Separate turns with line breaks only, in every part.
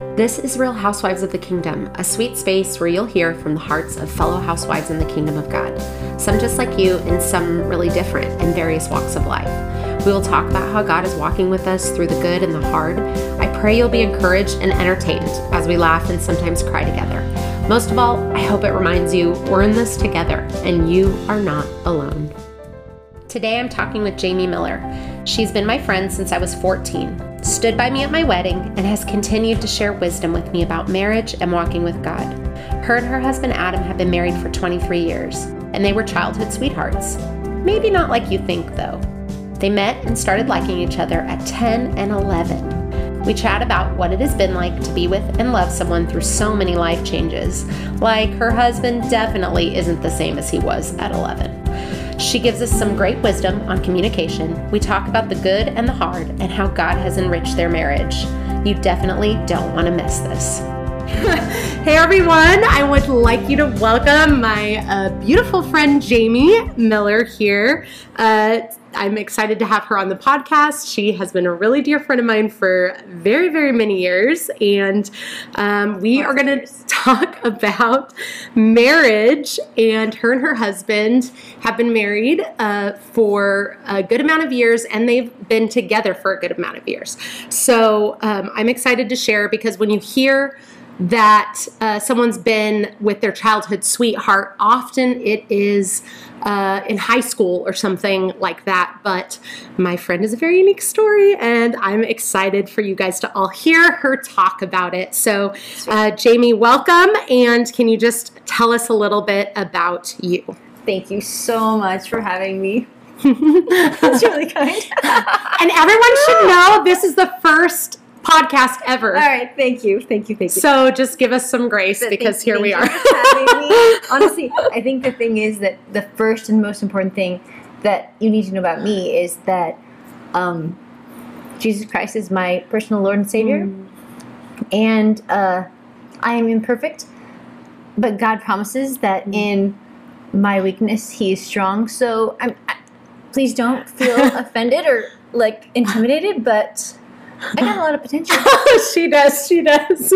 This is Real Housewives of the Kingdom, a sweet space where you'll hear from the hearts of fellow housewives in the kingdom of God, some just like you, and some really different in various walks of life. We will talk about how God is walking with us through the good and the hard. I pray you'll be encouraged and entertained as we laugh and sometimes cry together. Most of all, I hope it reminds you we're in this together and you are not alone. Today I'm talking with Jamie Miller. She's been my friend since I was 14, stood by me at my wedding, and has continued to share wisdom with me about marriage and walking with God. Her and her husband Adam have been married for 23 years, and they were childhood sweethearts. Maybe not like you think, though. They met and started liking each other at 10 and 11. We chat about what it has been like to be with and love someone through so many life changes. Like, her husband definitely isn't the same as he was at 11. She gives us some great wisdom on communication. We talk about the good and the hard and how God has enriched their marriage. You definitely don't want to miss this. hey everyone, I would like you to welcome my uh, beautiful friend Jamie Miller here. Uh, I'm excited to have her on the podcast. She has been a really dear friend of mine for very, very many years, and um, we are going to talk about marriage. And her and her husband have been married uh, for a good amount of years, and they've been together for a good amount of years. So um, I'm excited to share because when you hear that uh, someone's been with their childhood sweetheart. Often it is uh, in high school or something like that. But my friend is a very unique story, and I'm excited for you guys to all hear her talk about it. So, uh, Jamie, welcome. And can you just tell us a little bit about you?
Thank you so much for having me. That's really kind.
and everyone should know this is the first podcast ever.
All right, thank you, thank you, thank you.
So just give us some grace but because here
we are. Honestly, I think the thing is that the first and most important thing that you need to know about me is that um, Jesus Christ is my personal Lord and Savior, mm. and uh, I am imperfect, but God promises that mm. in my weakness He is strong. So I'm. I, please don't feel offended or like intimidated, but I got a lot of potential.
she does. She does.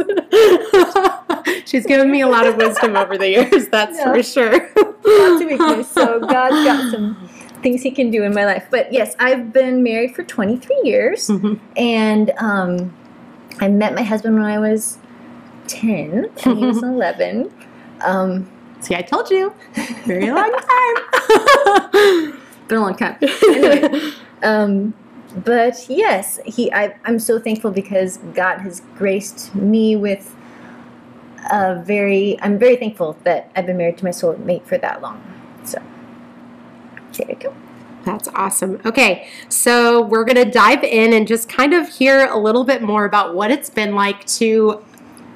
She's given me a lot of wisdom over the years. That's yeah. for sure.
Lots of weakness. So God's got some things He can do in my life. But yes, I've been married for 23 years, mm-hmm. and um, I met my husband when I was 10, and he was 11. Um,
See, I told you. Very long time.
been a long time. Anyway. Um, but yes, he. I, I'm so thankful because God has graced me with a very. I'm very thankful that I've been married to my soulmate for that long. So there you go.
That's awesome. Okay, so we're going to dive in and just kind of hear a little bit more about what it's been like to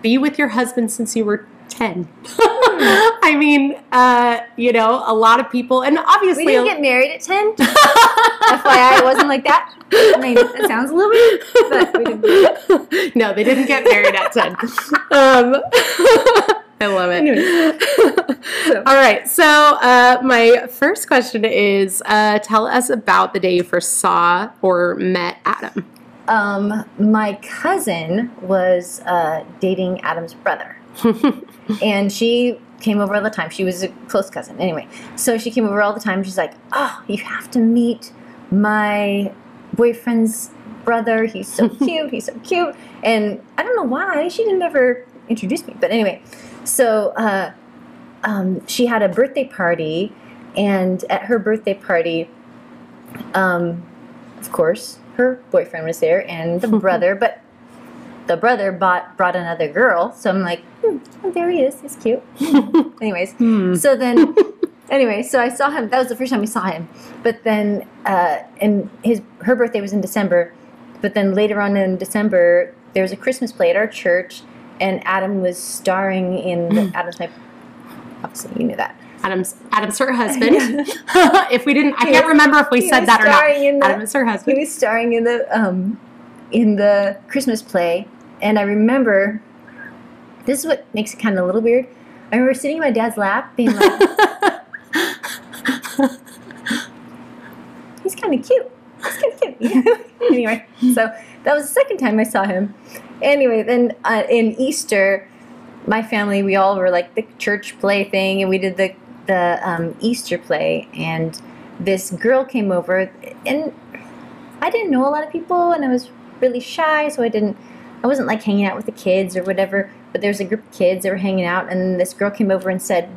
be with your husband since you were 10. I mean, uh, you know, a lot of people, and obviously.
We didn't get married at 10. FYI, it wasn't like that. I mean, that sounds a little weird, but we
didn't. No, they didn't get married at 10. Um, I love it. Anyway. So. All right. So, uh, my first question is uh, tell us about the day you first saw or met Adam.
Um, my cousin was uh, dating Adam's brother. And she came over all the time. She was a close cousin. Anyway, so she came over all the time. She's like, "Oh, you have to meet my boyfriend's brother. He's so cute. He's so cute." And I don't know why she didn't ever introduce me, but anyway, so uh, um, she had a birthday party, and at her birthday party, um, of course, her boyfriend was there and the brother, but the brother bought brought another girl. So I'm like, hmm, oh, there he is. He's cute. Anyways, hmm. so then, anyway, so I saw him. That was the first time we saw him. But then, uh, and his her birthday was in December. But then later on in December, there was a Christmas play at our church, and Adam was starring in the, Adam's my. Obviously, you knew that.
Adam's Adam's her husband. if we didn't, I can't remember if we said that or not. The, Adam's her husband.
He was starring in the um, in the Christmas play, and I remember this is what makes it kind of a little weird. I remember sitting in my dad's lap, being like, "He's kind of cute. He's kind of cute." anyway, so that was the second time I saw him, anyway, then uh, in Easter, my family we all were like the church play thing, and we did the the um, Easter play, and this girl came over, and I didn't know a lot of people, and I was really shy, so I didn't. I wasn't like hanging out with the kids or whatever, but there was a group of kids that were hanging out, and this girl came over and said,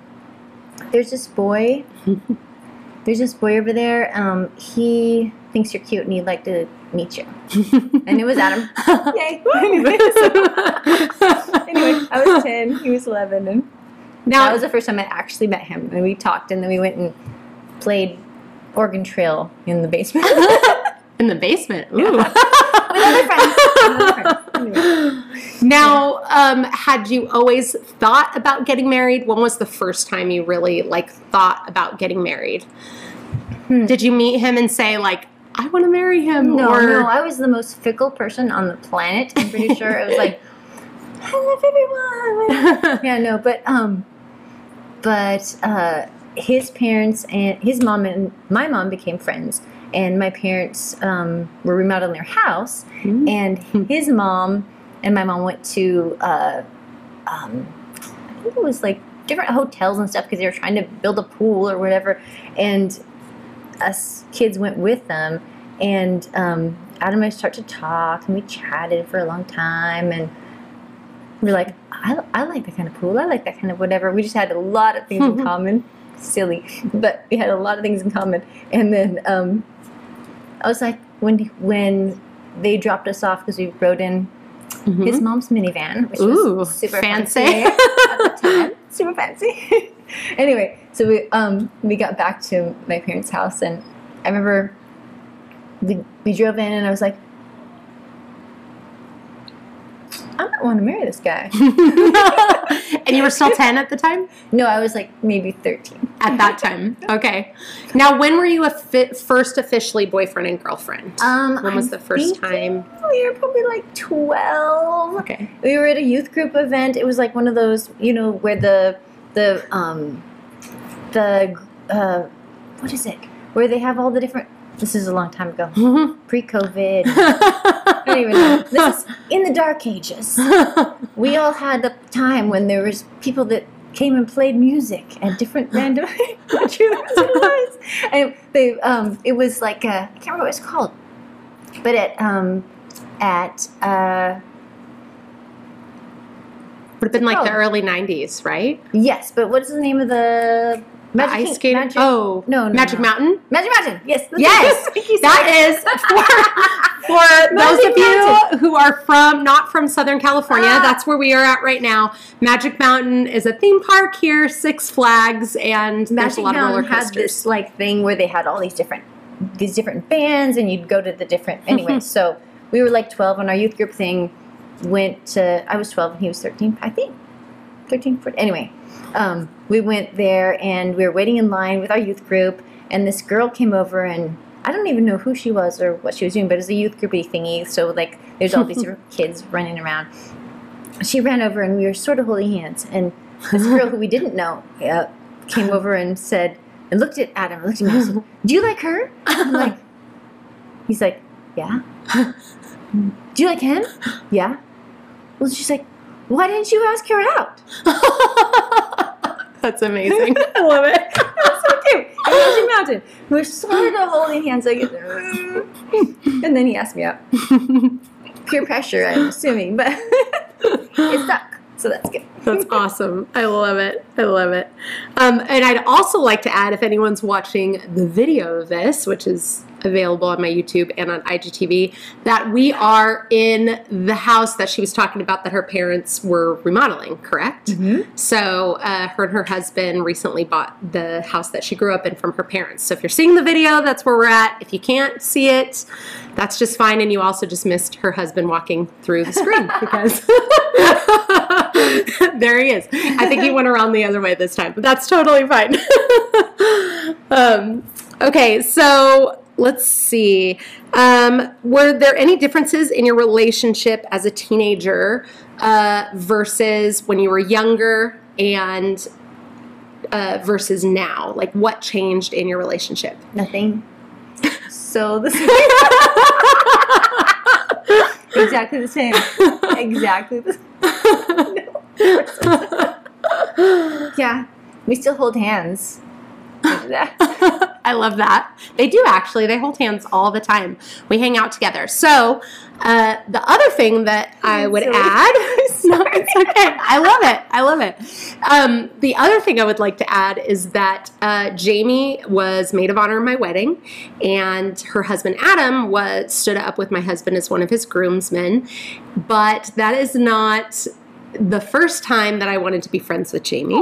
"There's this boy. There's this boy over there. Um, he thinks you're cute, and he'd like to meet you." And it was Adam. Yay! anyway, so- anyway, I was ten, he was eleven, and
now
that was the first time I actually met him. And we talked, and then we went and played Oregon Trail in the basement
in the basement. Ooh.
with other friends. With other friends. Anyway.
Now, um, had you always thought about getting married? When was the first time you really like thought about getting married?
Hmm.
Did you meet him and say like, "I want to marry him"?
No,
or
no, I was the most fickle person on the planet. I'm pretty sure. It was like, I love everyone. yeah, no, but um, but uh, his parents and his mom and my mom became friends, and my parents um, were remodeling their house,
Mm.
and his mom and my mom went to uh, um, I think it was like different hotels and stuff because they were trying to build a pool or whatever, and us kids went with them, and um, Adam and I started to talk, and we chatted for a long time, and we're like, I, I like that kind of pool. I like that kind of whatever. We just had a lot of things in common. Silly, but we had a lot of things in common. And then um, I was like, when when they dropped us off because we rode in
Mhm.
his mom's minivan, which
Ooh,
was super
fancy.
fancy, at the time. Super fancy. anyway, so we um we got back to my parents' house, and I remember we we drove in, and I was like, I might want to marry this guy.
and you were still ten at the time.
no, I was like maybe thirteen.
At that time, okay. Now, when were you a fi- first officially boyfriend and girlfriend?
Um,
when was
I'm
the first time?
We were probably like twelve.
Okay.
we were at a youth group event. It was like one of those, you know, where the the um the uh what is it? Where they have all the different. This is a long time ago, pre-COVID. I don't even know. This is in the dark ages. We all had a time when there was people that came and played music at different random it was. And they um it was like a, I can't remember what it's called. But at um at uh
Would have been like the early '90s, right?
Yes, but what is the name of the
The
Magic
ice skating.
Magic,
oh,
no, no,
Magic
no.
Mountain.
Magic Mountain. Yes,
Yes,
it. Thank you so
That is for for those
Magic
of you
Mountain.
who are from not from Southern California.
Ah.
That's where we are at right now. Magic Mountain is a theme park here, Six Flags, and there's a
Magic
lot of roller
Mountain had
coasters.
this like thing where they had all these different these different bands, and you'd go to the different. Anyway, so we were like twelve, and our youth group thing went to. I was twelve, and he was thirteen, I think. 13, 14. Anyway, um, we went there, and we were waiting in line with our youth group, and this girl came over, and I don't even know who she was or what she was doing, but it was a youth groupy thingy. So like, there's all these kids running around. She ran over, and we were sort of holding hands, and this girl who we didn't know uh, came over and said, and looked at Adam, looked at me, and said, "Do you like her?" I'm like, he's like, "Yeah." Do you like him? Yeah. Well, she's like, "Why didn't you ask her out?"
That's amazing. I love it.
That's so cute. And Mountain. We're sort of holding hands, like, and then he asked me out. Peer pressure, I'm assuming, but it stuck, so that's good.
That's awesome. I love it. I love it. Um, and I'd also like to add if anyone's watching the video of this, which is available on my YouTube and on IGTV, that we are in the house that she was talking about that her parents were remodeling, correct? So uh, her and her husband recently bought the house that she grew up in from her parents. So if you're seeing the video, that's where we're at. If you can't see it, that's just fine. And you also just missed her husband walking through the screen because there he is. I think he went around the other way this time, but that's totally fine. um, okay, so let's see. Um, were there any differences in your relationship as a teenager uh, versus when you were younger and uh, versus now? Like, what changed in your relationship?
Nothing. So this exactly the same. Exactly the same. Yeah. We still hold hands.
I love that. They do actually. They hold hands all the time. We hang out together. So, uh, the other thing that I would
Silly.
add, no, it's okay. I love it. I love it. Um, the other thing I would like to add is that uh, Jamie was maid of honor in my wedding, and her husband Adam was stood up with my husband as one of his groomsmen. But that is not the first time that I wanted to be friends with Jamie.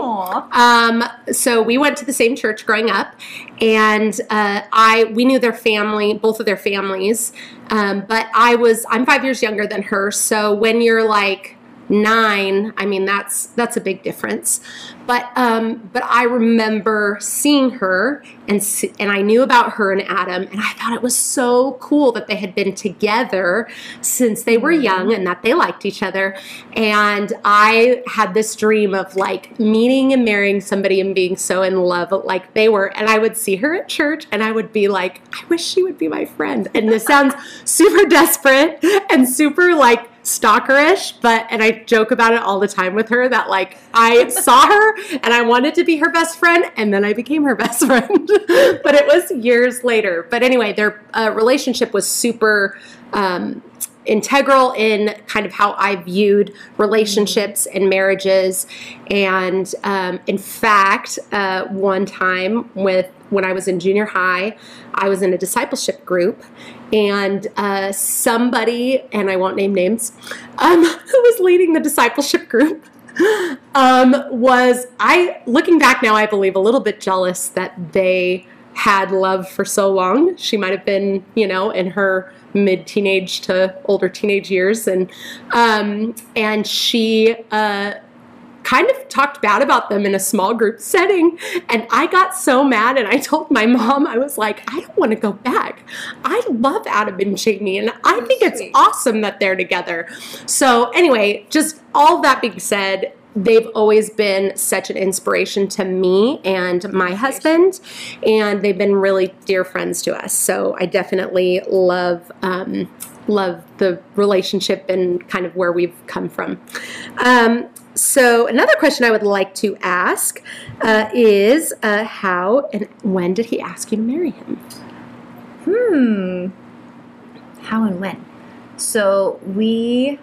Um, so we went to the same church growing up, and uh, I we knew their family, both of their families. Um, but I was I'm five years younger than her, so when you're like nine, I mean that's that's a big difference. But um, but I remember seeing her and and I knew about her and Adam, and I thought it was so cool that they had been together since they were young and that they liked each other. And I had this dream of like meeting and marrying somebody and being so in love like they were. And I would see her at church and I would be like, I wish she would be my friend. And this sounds super desperate and super like stalkerish, but and I joke about it all the time with her that like I saw her and I wanted to be her best friend and then I became her best friend. but it was years later. But anyway, their uh, relationship was super um, integral in kind of how I viewed relationships and marriages. And um, in fact, uh, one time with when I was in junior high, I was in a discipleship group, and uh, somebody, and I won't name names, um, who was leading the discipleship group. Um, was I looking back now? I believe a little bit jealous that they had love for so long. She might have been, you know, in her mid teenage to older teenage years, and um, and she uh, kind of talked bad about them in a small group setting. And I got so mad, and I told my mom, I was like, I don't want to go back. I love Adam and Jamie, and I think it's awesome that they're together. So anyway, just all that being said. They've always been such an inspiration to me and my husband, and they've been really dear friends to us. So I definitely love um, love the relationship and kind of where we've come from. Um, so another question I would like to ask uh, is uh, how and when did he ask you to marry him?
Hmm. How and when? So we,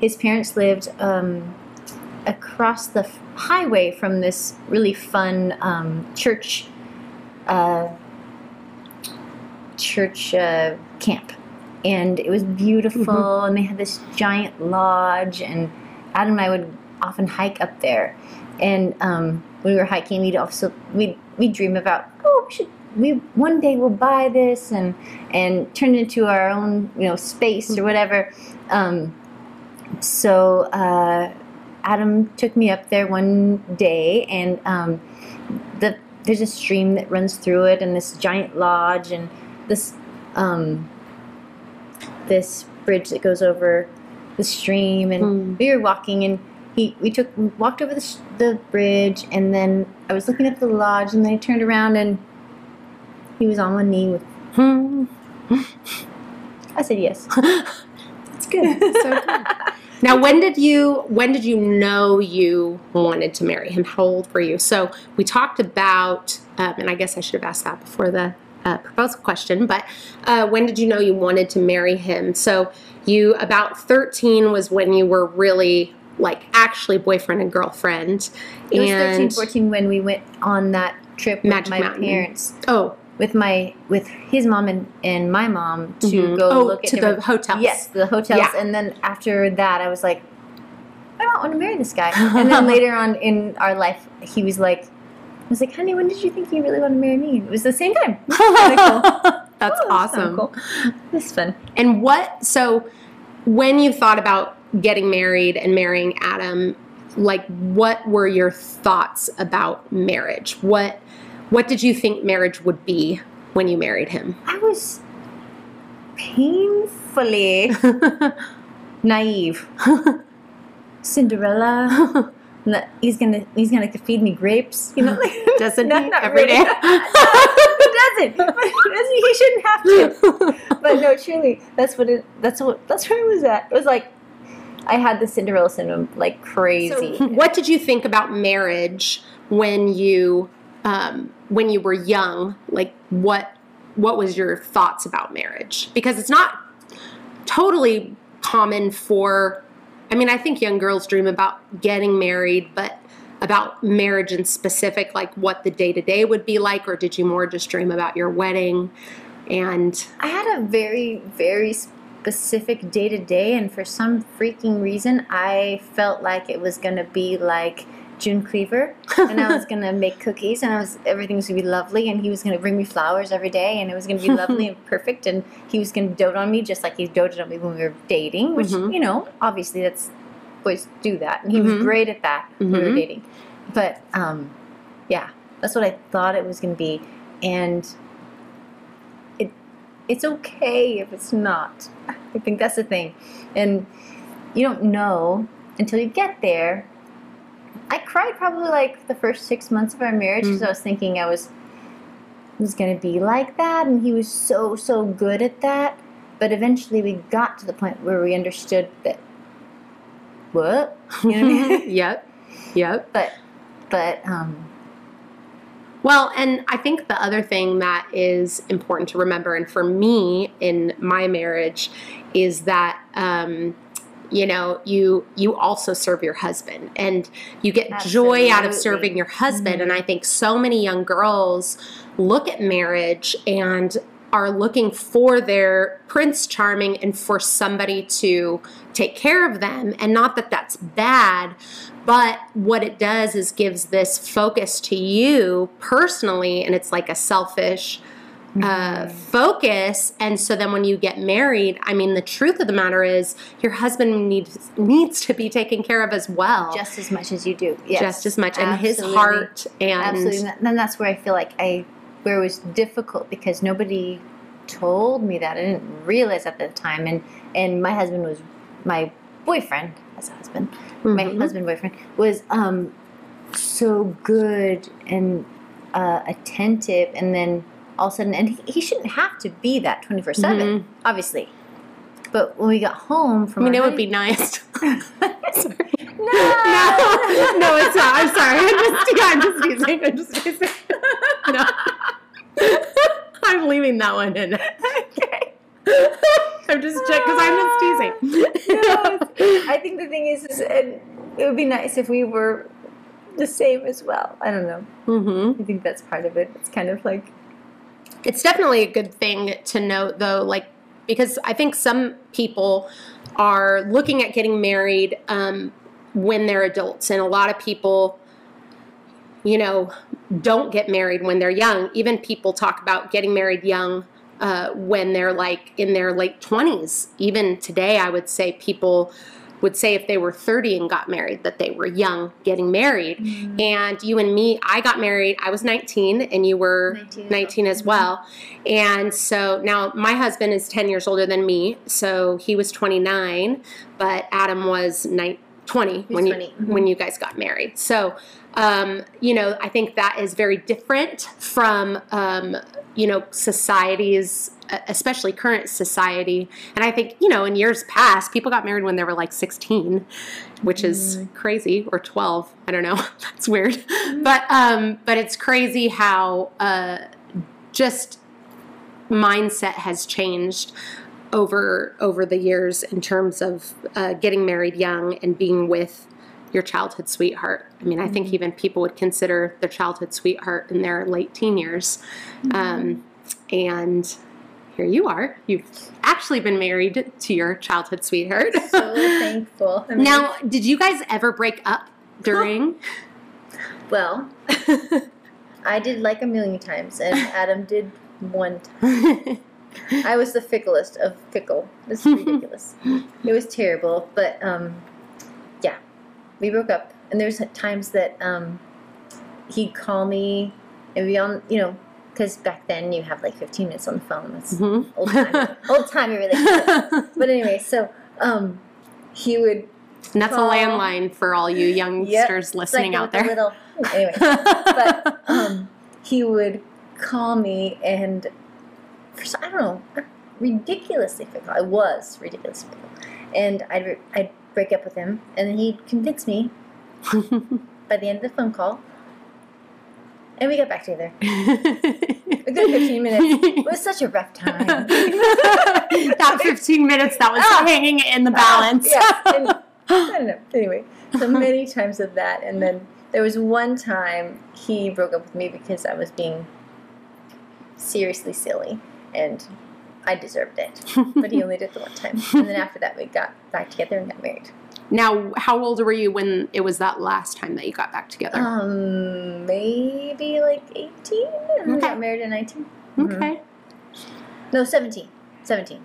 his parents lived um, across the highway from this really fun um, church, uh, church uh, camp, and it was beautiful. And they had this giant lodge, and Adam and I would often hike up there. And um, when we were hiking, we'd also we we dream about oh we should we one day we'll buy this and and turn it into our own you know space or whatever. Um, so uh, Adam took me up there one day, and um, the there's a stream that runs through it, and this giant lodge, and this um, this bridge that goes over the stream, and
Hmm.
we were walking, and he we took walked over the the bridge, and then I was looking at the lodge, and then I turned around, and he was on one knee with.
Hmm.
I said yes.
That's good. So good. Now, when did you when did you know you wanted to marry him? How old were you? So we talked about, um, and I guess I should have asked that before the uh, proposal question. But uh, when did you know you wanted to marry him? So you about thirteen was when you were really like actually boyfriend and girlfriend.
It was 13, 14 when we went on that trip with my
Mountain.
parents,
oh,
with my with his mom and, and my mom to
Mhm.
go
Oh,
look at
to the hotels.
Yes, the hotels,
Yeah.
and then after that, I was like, I don't want to marry this guy. and then later on in our life, he was like, I was like, honey, when did you think you really want to marry me? And It was the same time. Cool.
that's
Oh, that's
awesome.
cool. This is fun.
And what, so when you thought about getting married and marrying Adam, like what were your thoughts about marriage? What what did you think marriage would be when you married him?
I was painfully naive. Cinderella. He's gonna he's gonna feed me grapes. You know, like,
Doesn't
No,
he
not
every
really.
day?
he doesn't. He shouldn't have to. But no, truly, that's what it. That's what. That's where I was at. It was like I had the Cinderella syndrome, like crazy.
So, what did you think about marriage when you um, when you were young? Like, what what was your thoughts about marriage? Because it's not totally common for. I mean, I think young girls dream about getting married, but about marriage in specific, like what the day to day would be like, or did you more just dream about your wedding? And
I had a very, very specific day to day, and for some freaking reason, I felt like it was gonna be like June Cleaver, and I was gonna make cookies, and I was everything was gonna be lovely, and he was gonna bring me flowers every day, and it was gonna be lovely and perfect, and he was gonna dote on me just like he doted on me when we were dating, which
Mhm.
you know, obviously that's boys do that, and he was
Mhm.
great at that when we were
Mhm.
dating, but um, yeah, that's what I thought it was gonna be, and it it's okay if it's not. I think that's the thing, and you don't know until you get there. I cried probably like the first six months of our marriage because I was thinking I was was gonna be like that, and he was so so good at that. But eventually, we got to the point where we understood that. What? You know what I mean?
yep, yep.
but but um,
Well, and I think the other thing that is important to remember, and for me in my marriage, is that um, you know you you also serve your husband, and you get joy out of serving your husband. And I mm-hmm. think so many young girls look at marriage and are looking for their prince charming and for somebody to take care of them. And not that that's bad but what it does is gives this focus to you personally. And it's like a selfish uh, focus and so then when you get married i mean the truth of the matter is your husband needs needs to be taken care of as well
just as much as you do, yes,
just as much and his heart and
Absolutely. And then that's where I feel like I, where it was difficult because nobody told me that. I didn't realize at the time. And, and my husband was, my boyfriend, as a husband, my
Mhm.
husband boyfriend, was um, so good and uh, attentive. And then all of a sudden, and he, he shouldn't have to be that 24
Mhm.
7, obviously. But when we got home from I
mean, it
our
would be nice.
No.
no, no, it's not. I'm sorry. I'm just, yeah, I'm just teasing. I'm just teasing. No. I'm leaving that one in.
okay.
I'm just because I'm just teasing.
No, I think the thing is, is it, it would be nice if we were the same as well. I don't know.
hmm
I think that's part of it. It's kind of like
It's definitely a good thing to note, though, like because I think some people are looking at getting married um, when they're adults, and a lot of people, you know, don't get married when they're young. Even people talk about getting married young uh, when they're like in their late twenties. Even today, I would say people would say if they were 30 and got married that they were young getting married. Mm-hmm. And you and me i got married i was 19 and you were
19
19,
as
well. And so now my husband is 10 years older than me so he was 29 but adam was nine, 20
was
when
20,
you
mhm.
when you guys got married. So um, you know i think that is very different from um, you know society's especially current society. And i think you know in years past people got married when they were like 16 which is crazy or 12 i don't know that's weird. But um but it's crazy how uh just mindset has changed over over the years in terms of uh, getting married young and being with your childhood sweetheart. I mean, I think even people would consider their childhood sweetheart in their late teen years. Um, and here you are. You've actually been married to your childhood sweetheart.
so thankful. I mean,
now, did you guys ever break up during?
well, I did like a million times, and Adam did one time. I was the ficklest of fickle. This is ridiculous. it was terrible, but um, yeah, we broke up, and there's times that um, he'd call me and be on, you know, because back then you have like 15 minutes on the phone. That's
Mhm.
old time, old timey relationship. But anyway, so um, he would
And that's
call.
a landline for all you youngsters
It's
listening
like
out there.
Little, anyway, but um, he would call me and for I don't know, ridiculously fickle. I was ridiculously fickle, and I'd I'd break up with him, and then he'd convince me by the end of the phone call, and we got back together. A good fifteen minutes. It was such a rough time.
that 15 minutes that was
Ah.
hanging in the balance.
yeah, and, I don't know. Anyway, so many times of that, and then there was one time he broke up with me because I was being seriously silly, and I deserved it. But he only did it the one time, and then after that, we got back together and got married.
Now, how old were you when it was that last time that you got back together?
Um, maybe like eighteen, and we
Okay.
got married at 19 mhm.
okay.
No, 17. 17.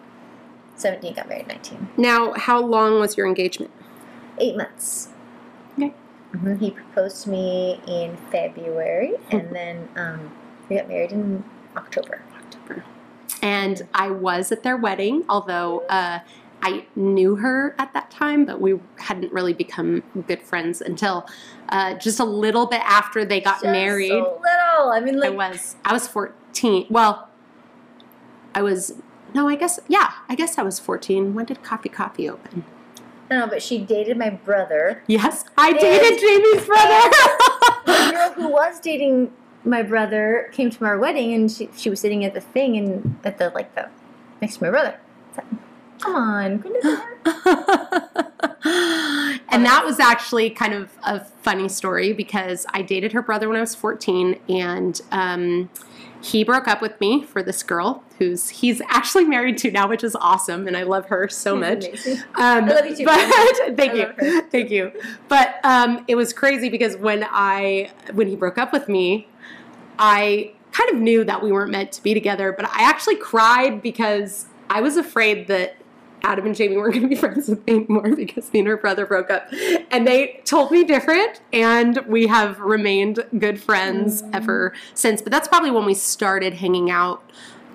17 got married nineteen.
Now, how long was your engagement?
eight months.
Okay.
hmm He proposed to me in February, and then um, we got married in. October.
And I was at their wedding, although uh, I knew her at that time, but we hadn't really become good friends until uh, just a little bit after they got
Just
married.
So little. I mean,
I was I was 14. Well, I was no, I guess yeah, I guess I was 14. When did Coffee Coffee open?
no, but she dated my brother.
Yes, I dated Jamie's brother.
The girl who was dating my brother came to our wedding, and she she was sitting at the thing and at the like the next to my brother. Come on, couldn't it be her?
and that was actually kind of a funny story because I dated her brother when I was 14 and um, he broke up with me for this girl who's he's actually married to now, which is awesome, and I love her so much. Um,
I love you too.
But
I
thank
love
you, thank you. But um, it was crazy because when I when he broke up with me, I kind of knew that we weren't meant to be together. But I actually cried because I was afraid that Adam and Jamie weren't going to be friends with me anymore because me and her brother broke up, and they told me different, and we have remained good friends
Mm.
ever since. But that's probably when we started hanging out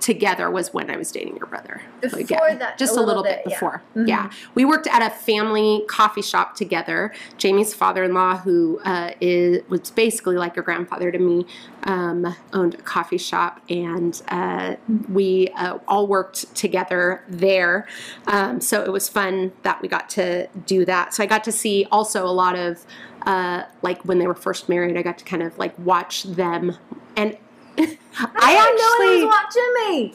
together was when I was dating your brother.
Before
Again,
that,
just
a
little,
little
bit,
bit, yeah.
before.
Mhm.
Yeah, we worked at a family coffee shop together. Jamie's father-in-law, who uh, is was basically like a grandfather to me, um, owned a coffee shop, and uh, we uh, all worked together there. Um, so it was fun that we got to do that. So I got to see also a lot of uh, like when they were first married. I got to kind of like watch them and. I, actually,
know he was watching me.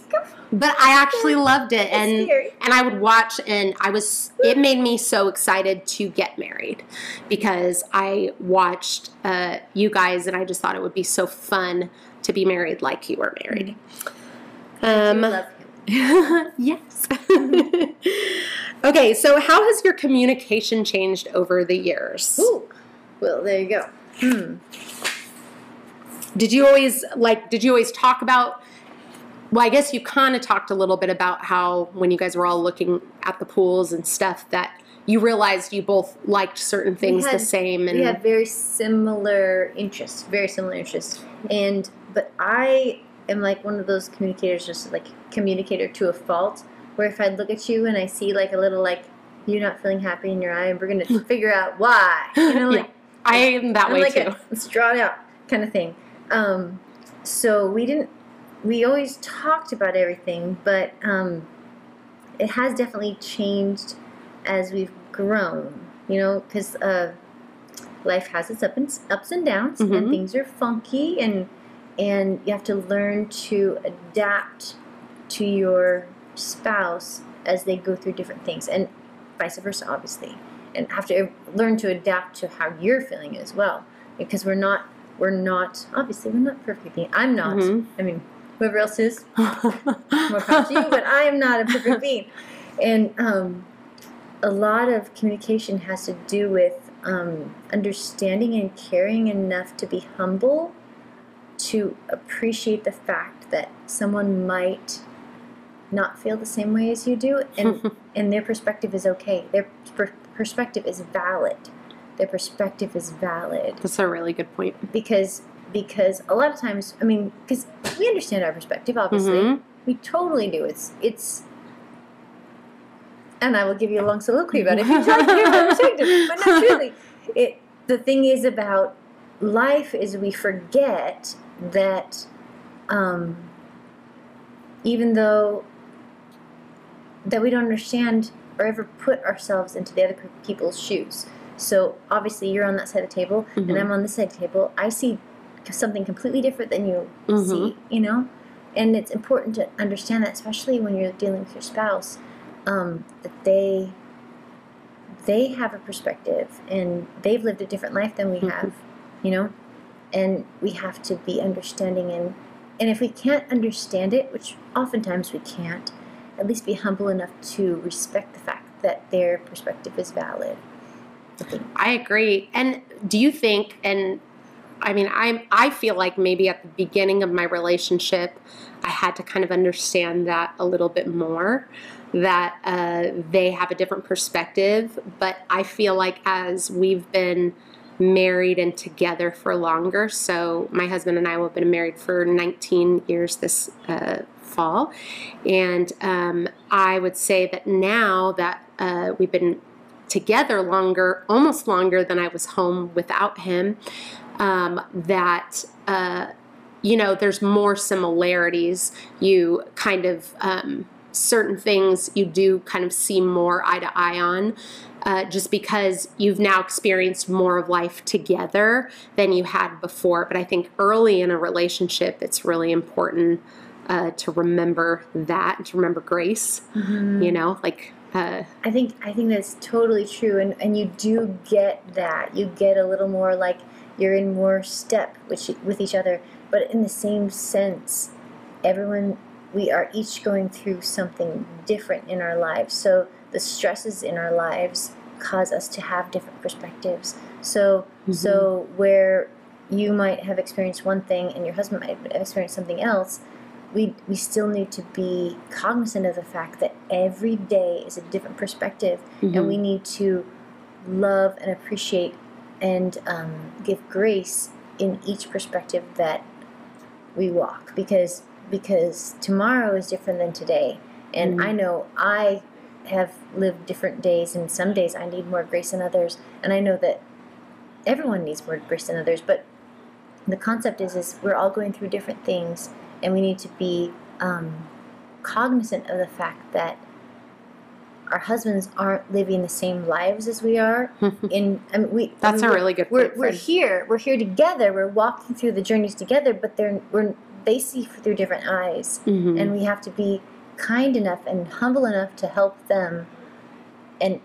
But I actually loved it, and and I would watch, and I was. It made me so excited to get married because I watched uh, you guys, and I just thought it would be so fun to be married like you were married. Um,
I love him.
yes. okay, so how has your communication changed over the years?
Ooh. Well, there you go. Hmm.
Did you always like? Did you always talk about? Well, I guess you kind of talked a little bit about how when you guys were all looking at the pools and stuff that you realized you both liked certain things the same, and
we have very similar interests, very similar interests. And but I am like one of those communicators, just like communicator to a fault. Where if I look at you and I see like a little like you're not feeling happy in your eye, and we're gonna figure out why. You know, like
Yeah, I am that
I'm
way
like
too.
a it's drawn out kind of thing. Um, so we didn't. We always talked about everything, but um, it has definitely changed as we've grown. You know, because uh, life has its up and, ups and downs,
Mhm.
and things are funky, and and you have to learn to adapt to your spouse as they go through different things, and vice versa, obviously, and have to learn to adapt to how you're feeling as well, because we're not we're not obviously we're not perfect. I'm not.
Mhm.
I mean, whoever else is, more to you, but I am not a perfect being. And um, a lot of communication has to do with um, understanding and caring enough to be humble, to appreciate the fact that someone might not feel the same way as you do, and and their perspective is okay. Their per- perspective is valid. Their perspective is valid
That's a really good point.
because because a lot of times i mean because we understand our perspective obviously
Mhm.
we totally do it's it's and I will give you a long soliloquy about it if you'd like to hear perspective. But no, truly, it the thing is about life is we forget that um, even though that we don't understand or ever put ourselves into the other people's shoes. So obviously you're on that side of the table and
Mhm.
I'm on this side of the table. I see something completely different than you
Mhm.
see, you know? And it's important to understand that, especially when you're dealing with your spouse, um, that they they have a perspective and they've lived a different life than we
Mhm.
have, you know? And we have to be understanding and and if we can't understand it, which oftentimes we can't, at least be humble enough to respect the fact that their perspective is valid. I
agree. And do you think and I mean I I feel like maybe at the beginning of my relationship I had to kind of understand that a little bit more that uh, they have a different perspective, but I feel like as we've been married and together for longer, so my husband and I will have been married for 19 years this uh, fall, and um, I would say that now that uh, we've been together longer, almost longer than I was home without him, um, that. Uh, you know, there's more similarities. You kind of um, certain things you do kind of see more eye to eye on. Uh, just because you've now experienced more of life together than you had before. But I think early in a relationship, it's really important uh, to remember that, to remember grace. You know, like uh,
I think I think that's totally true, and and you do get that. You get a little more like you're in more step with with each other, but in the same sense, everyone we are each going through something different in our lives. So the stresses in our lives cause us to have different perspectives. So so where you might have experienced one thing and your husband might have experienced something else, we we still need to be cognizant of the fact that every day is a different perspective, and we need to love and appreciate and um, give grace in each perspective that we walk because because tomorrow is different than today. And
Mhm.
i know i have lived different days and some days i need more grace than others. And i know that everyone needs more grace than others but the concept is is we're all going through different things and we need to be um, cognizant of the fact that our husbands aren't living the same lives as we are in I mean, we
That's
I mean,
a really good
we're,
point,
we're here we're here together we're walking through the journeys together but they're we're they see through different eyes
Mhm.
and we have to be kind enough and humble enough to help them and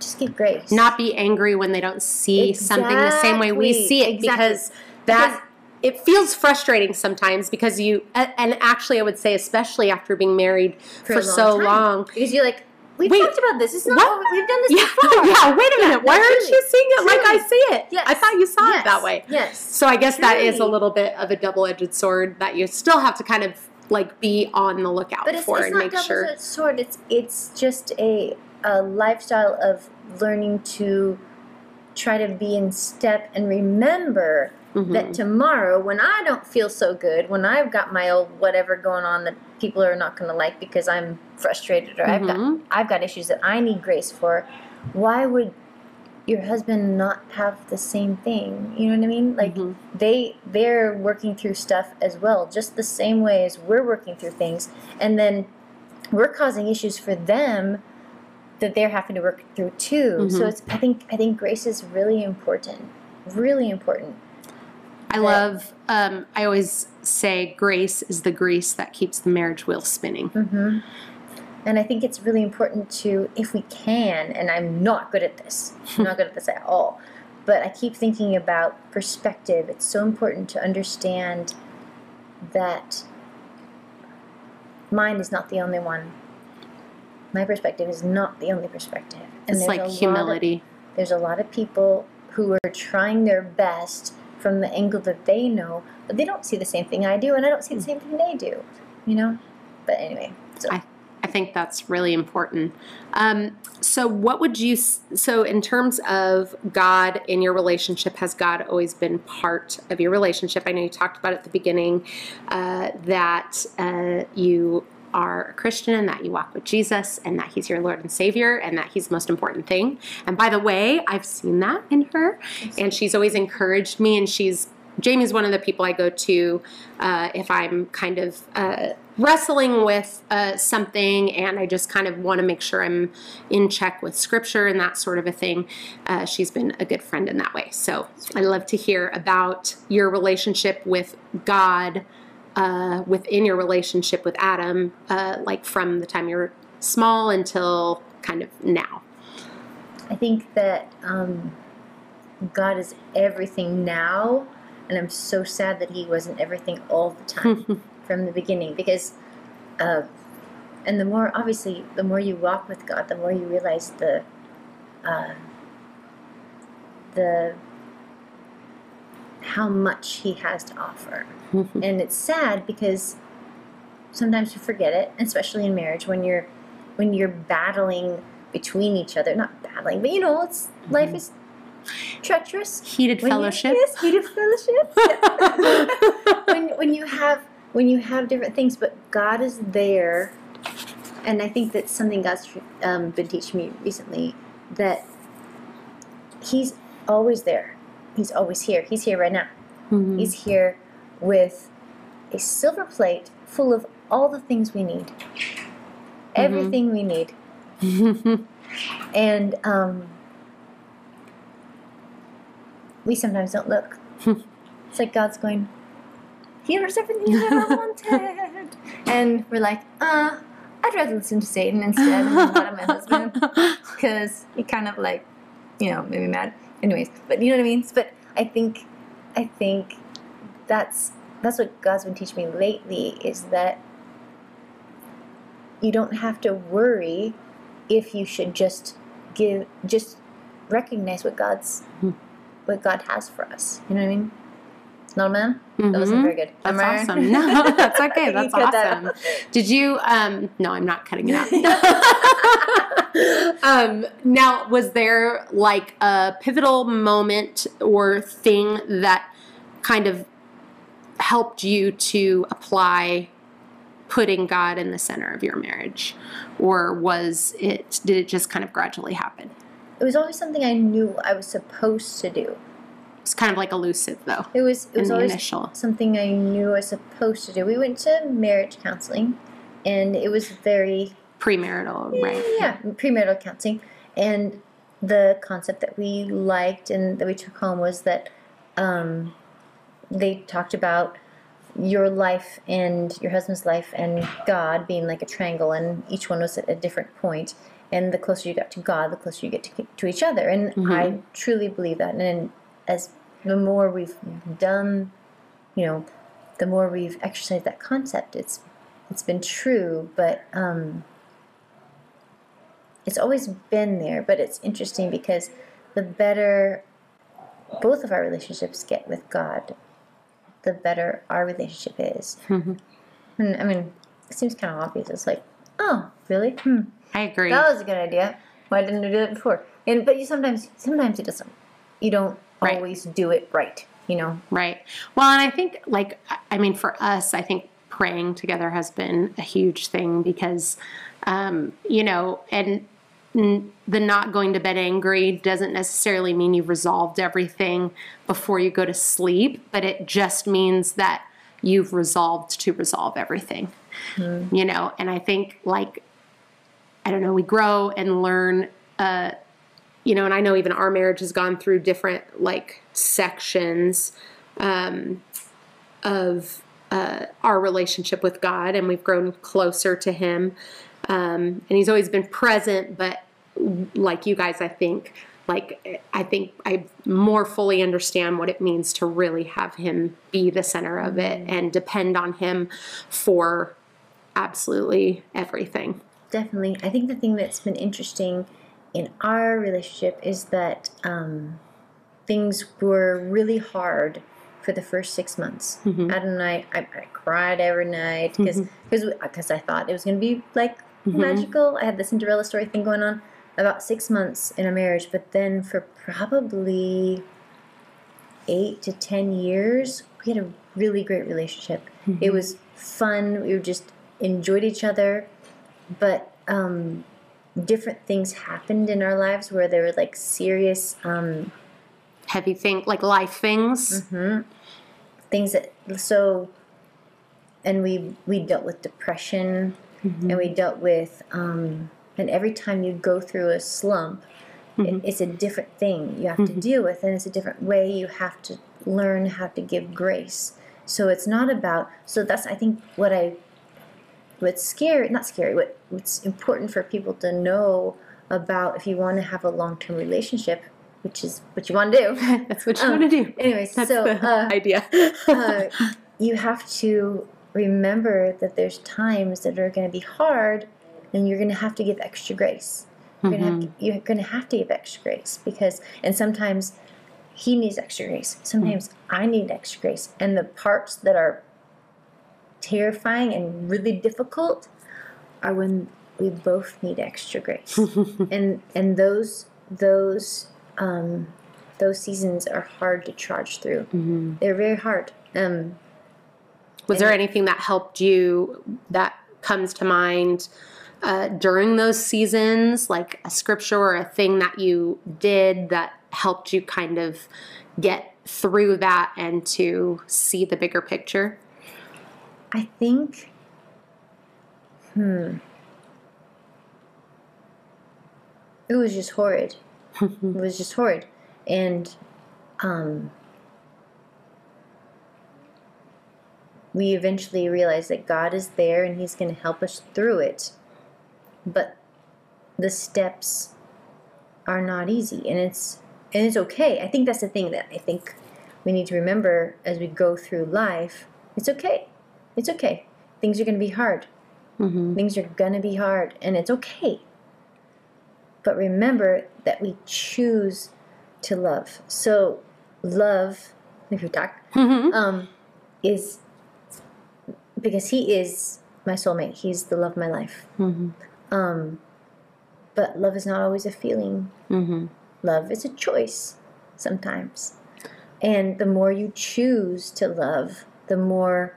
just give grace
not be angry when they don't see something the same way we see it
Exactly.
because that it feels frustrating sometimes because you and actually I would say especially after being married for,
a long
so
time.
long.
Because you're like we've
Wait,
talked about this. It's not
what?
we've done this
yeah,
before.
yeah wait a
Yeah,
minute. Why aren't
truly.
you seeing it like I see it?
Yes.
I thought you saw
yes.
it that way.
Yes.
So I guess that is a little bit of a double-edged sword that you still have to kind of like be on the lookout
but it's,
for
it's
and make sure.
edged sword. It's it's just a a lifestyle of learning to try to be in step and remember
Mhm.
that tomorrow when I don't feel so good, when I've got my old whatever going on that people are not going to like because I'm frustrated or I've got
Mhm.
I've got issues that I need grace for, why would your husband not have the same thing? You know what I mean? Like
Mhm.
they they're working through stuff as well, just the same way as we're working through things, and then we're causing issues for them that they're having to work through too. So
Mhm.
it's I think I think grace is really important, really important.
I love um, I always say grace is the grease that keeps the marriage wheel spinning
hmm And I think it's really important to, if we can, and I'm not good at this, I'm not good at this at all, but I keep thinking about perspective. It's so important to understand that mine is not the only one. My perspective is not the only perspective. And
it's like
lot of-
humility
there's a lot of people who are trying their best from the angle that they know, but they don't see the same thing I do, and I don't see the same thing they do. You know. But anyway, so
I, I think that's really important. Um, so, what would you, so in terms of God in your relationship, has God always been part of your relationship? I know you talked about at the beginning uh, that uh, you are a Christian and that you walk with Jesus and that He's your Lord and Savior and that He's the most important thing. And by the way, I've seen that in her, and she's always encouraged me, and she's Jamie's one of the people I go to uh, if I'm kind of uh, wrestling with uh, something and I just kind of want to make sure I'm in check with scripture and that sort of a thing. Uh, she's been a good friend in that way. So I love to hear about your relationship with God. Uh, within your relationship with Adam, uh, like from the time you're small until kind of now.
I think that um, God is everything now, and I'm so sad that He wasn't everything all the time from the beginning. Because, uh, and the more obviously, the more you walk with God, the more you realize the uh, the how much He has to offer, and it's sad because sometimes you forget it, especially in marriage when you're when you're battling between each other. Not battling, but you know, it's life is treacherous.
Heated
When you-
fellowship.
yes, heated fellowship. When when you have when you have different things, but God is there, and I think that's something God's um, been teaching me recently that He's always there. He's always here. He's here right now.
Mhm.
He's here with a silver plate full of all the things we need, everything we need, and um, we sometimes don't look. it's like God's going, "Here's everything you ever wanted," and we're like, "Uh, I'd rather listen to Satan instead and not my husband because he kind of like, you know, made me mad." Anyways, but you know what I mean. But I think, I think that's that's what God's been teaching me lately is that you don't have to worry if you should just give just recognize what God's
Hmm.
what God has for us. You know what I mean? No man? That wasn't
Mhm.
very good.
That's
I-
awesome. No, that's okay. That's
that
awesome. Did you? Um, no, I'm not cutting it out. um, now, was there like a pivotal moment or thing that kind of helped you to apply putting God in the center of your marriage, or was it? Did it just kind of gradually happen?
It was always something I knew I was supposed to do.
It's kind of like elusive, though.
It was it was always
initial.
something I knew I was supposed to do. We went to marriage counseling and it was very
Premarital, right?
Yeah, premarital counseling. And the concept that we liked and that we took home was that um, they talked about your life and your husband's life and God being like a triangle, and each one was at a different point. And the closer you got to God, the closer you get to, to each other. And I truly believe that. And as the more we've done, you know, the more we've exercised that concept, it's it's been true. But um, it's always been there, but it's interesting because the better both of our relationships get with God, the better our relationship is.
Mm-hmm.
And I mean, it seems kind of obvious. It's like, oh, really? Hmm.
I agree.
That was a good idea. Why didn't I do that before? And but you sometimes sometimes it doesn't. You don't
Right.
always do it right. You know.
Right. Well, and I think, like, I- mean, for us, I think praying together has been a huge thing because, um, you know, and the not going to bed angry doesn't necessarily mean you've resolved everything before you go to sleep, but it just means that you've resolved to resolve everything, you know, and I think, like, I don't know, we grow and learn uh, you know, and I know even our marriage has gone through different like sections um, of uh, our relationship with God, and we've grown closer to Him. Um, and He's always been present, but like you guys, I think, like I think I more fully understand what it means to really have Him be the center of it and depend on Him for absolutely everything.
Definitely. I think the thing that's been interesting in our relationship is that um, things were really hard for the first six months.
Mm-hmm.
Adam and I, I, I cried every night because because I thought it was going to be like magical. I had the Cinderella story thing going on about six months in a marriage, but then for probably eight to ten years, we had a really great relationship. It was fun. We just enjoyed each other, but um, different things happened in our lives where there were like serious um,
Heavy thing, like life things.
things that so and we we dealt with depression and we dealt with um, and every time you go through a slump it, it's a different thing you have to deal with and it's a different way you have to learn how to give grace. So it's not about so that's i think what i what's scary not scary what what's important for people to know about if you want to have a long-term relationship which is what you want to do.
That's what you want to do.
anyways
That's
so
the
uh,
idea.
uh, you have to remember that there's times that are going to be hard and you're going to have to give extra grace. You're going to have to, you're going to have to give extra grace because and sometimes he needs extra grace. Sometimes i need extra grace. And the parts that are terrifying and really difficult are when we both need extra grace. And and those those um those seasons are hard to charge through. They're very hard. Um
Was there anything that helped you that comes to mind uh, during those seasons, like a scripture or a thing that you did that helped you kind of get through that and to see the bigger picture?
I think, hmm, it was just horrid. it was just horrid, and um, we eventually realized that God is there and He's going to help us through it. But the steps are not easy, and it's and it's okay. I think that's the thing that I think we need to remember as we go through life. It's okay. It's okay. Things are going to be hard. Things are going to be hard, and it's okay. But remember that we choose to love. So, love, if you talk, um, is because he is my soulmate. He's the love of my life. Um, but love is not always a feeling. Love is a choice sometimes. And the more you choose to love, the more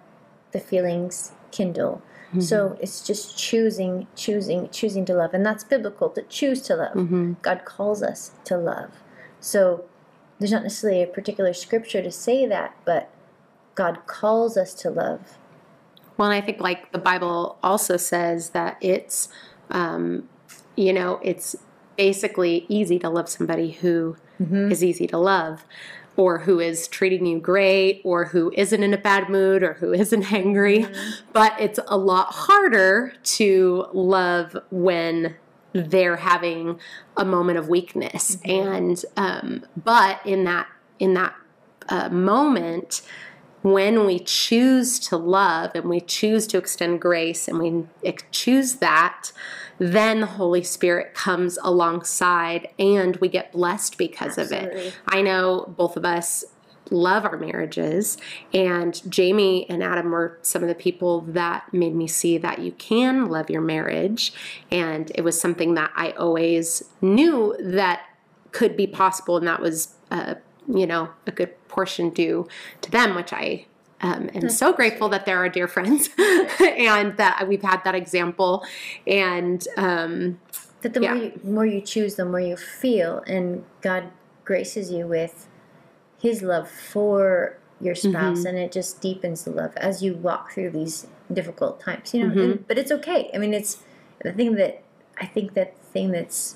the feelings kindle. Mm-hmm. So it's just choosing, choosing, choosing to love. And that's biblical to choose to love. Mm-hmm. God calls us to love. So there's not necessarily a particular scripture to say that, but God calls us to love.
Well, and I think like the Bible also says that it's, um, you know, it's basically easy to love somebody who mm-hmm. is easy to love, or who is treating you great, or who isn't in a bad mood, or who isn't angry. But it's a lot harder to love when they're having a moment of weakness, and um, but in that in that uh, moment when we choose to love and we choose to extend grace and we choose that, then the Holy Spirit comes alongside and we get blessed because of it. I know both of us love our marriages, and Jamie and Adam were some of the people that made me see that you can love your marriage. And it was something that I always knew that could be possible, and that was, uh, you know, a good portion due to them, which I um, am so grateful that they're our dear friends and that we've had that example. And um,
But the
Yeah.
more, you, more you choose, the more you feel, and God graces you with His love for your spouse, and it just deepens the love as you walk through these difficult times. You know, and- but it's okay. I mean, it's the thing that I think that thing that's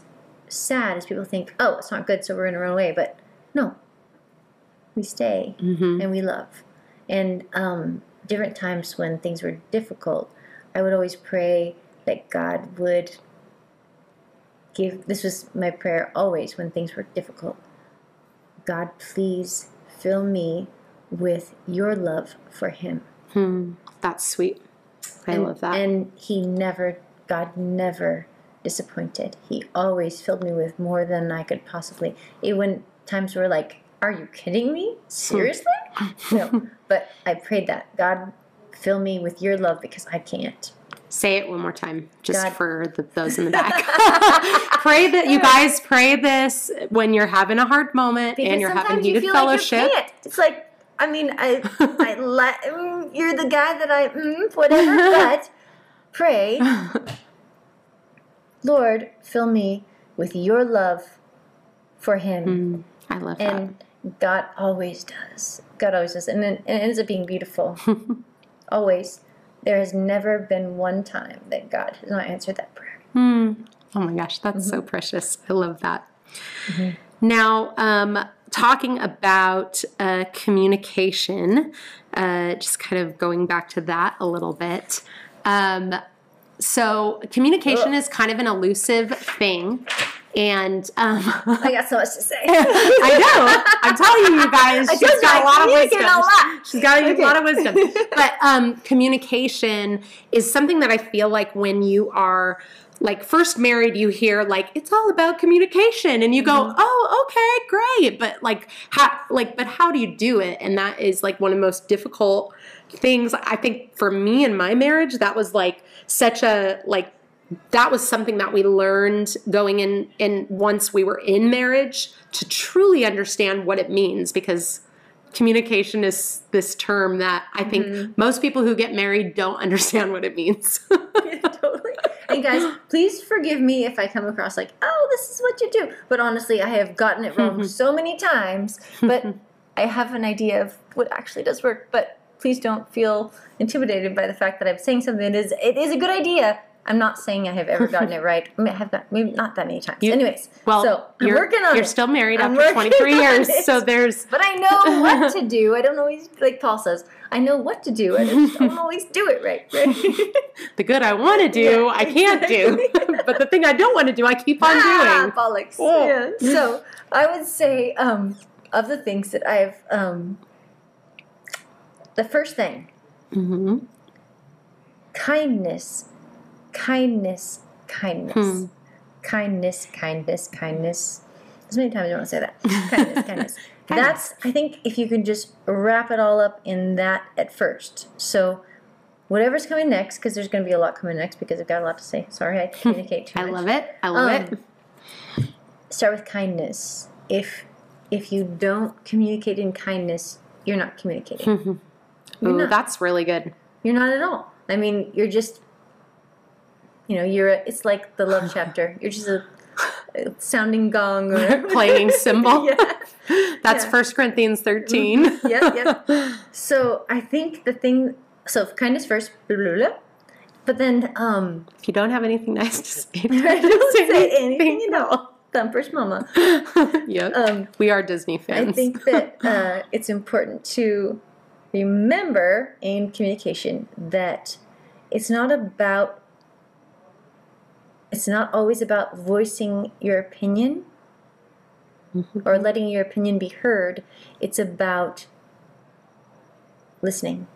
sad is people think, oh, it's not good, so we're gonna run away. But no, we stay and we love. And um, different times when things were difficult, I would always pray that God would give this was my prayer always when things were difficult. God please fill me with your love for him.
That's sweet. I
and,
love that.
and he never god never disappointed. He always filled me with more than i could possibly even when times were like are you kidding me? Seriously no but i prayed that god fill me with your love because i can't
Say it one more time, just
God-
for the, those in the back. pray that you guys pray this when you're having a hard moment and you're having
you
heated
feel
fellowship.
Like you. It's like I mean, I, I let mm, you're the guy that I mm, whatever, but pray, Lord, fill me with your love for him.
Mm, I love that.
God always does. God always does. And it, it ends up being beautiful. always. There has never been one time that God has not answered that prayer.
Mm. Oh my gosh, that's so precious. I love that. Now, um, talking about uh, communication, uh, just kind of going back to that a little bit. Um, so, communication is kind of an elusive thing. And um,
I got so much to say.
I know. I'm telling you, you guys, she's got a lot of wisdom.
a lot.
She's got a lot of wisdom. But um, communication is something that I feel like when you are like first married, you hear like it's all about communication, and you go,
Mm-hmm.
"Oh, okay, great." But like, how like, but how do you do it? And that is like one of the most difficult things. I think for me in my marriage, that was like such a like that was something that we learned going in in once we were in marriage to truly understand what it means because communication is this term that I think
Mm-hmm.
most people who get married don't understand what it means.
totally. And guys, please forgive me if I come across like, oh, this is what you do. But honestly, I have gotten it wrong so many times. But I have an idea of what actually does work. But please don't feel intimidated by the fact that I'm saying something that is it is a good idea. I'm not saying I have ever gotten it right. I, mean, I have got maybe not that many times.
You-
Anyways,
well,
so I'm
you're,
working on
you're
it.
still married
I'm
after 23 years,
it.
so there's
But I know what to do. I don't always like Paul says. I know what to do. I just don't always do it right. right?
the good I want to do,
Yeah,
I can't do, but the thing I don't want to do, I keep on
Ah,
doing.
bollocks.
Oh.
Yeah. So I would say um, of the things that I've um, the first thing
hmm
kindness, kindness, kindness,
Hmm.
kindness, kindness, kindness. As many times you want to say that. Kindness, kindness. That's I think if you can just wrap it all up in that at first. So whatever's coming next, because there's going to be a lot coming next because I've got a lot to say. Sorry, I communicate too
I
much.
love it. I love
Um,
it.
start with kindness. If if you don't communicate in kindness, you're not communicating. you're
Ooh,
not.
that's really good.
You're not at all. I mean, you're just you know, you're a, it's like the love chapter. You're just a, sounding gong or
playing cymbal.
yeah.
That's
Yeah.
First Corinthians 13.
Yep, yep. So, I think the thing so kindness first, blah, blah, blah. But then um
If you don't have anything nice to say,
I don't say anything at all. Thumper's mama.
yep.
Um
we are Disney fans.
I think that uh, it's important to remember in communication that it's not about it's not always about voicing your opinion mm-hmm. or letting your opinion be heard. It's about listening.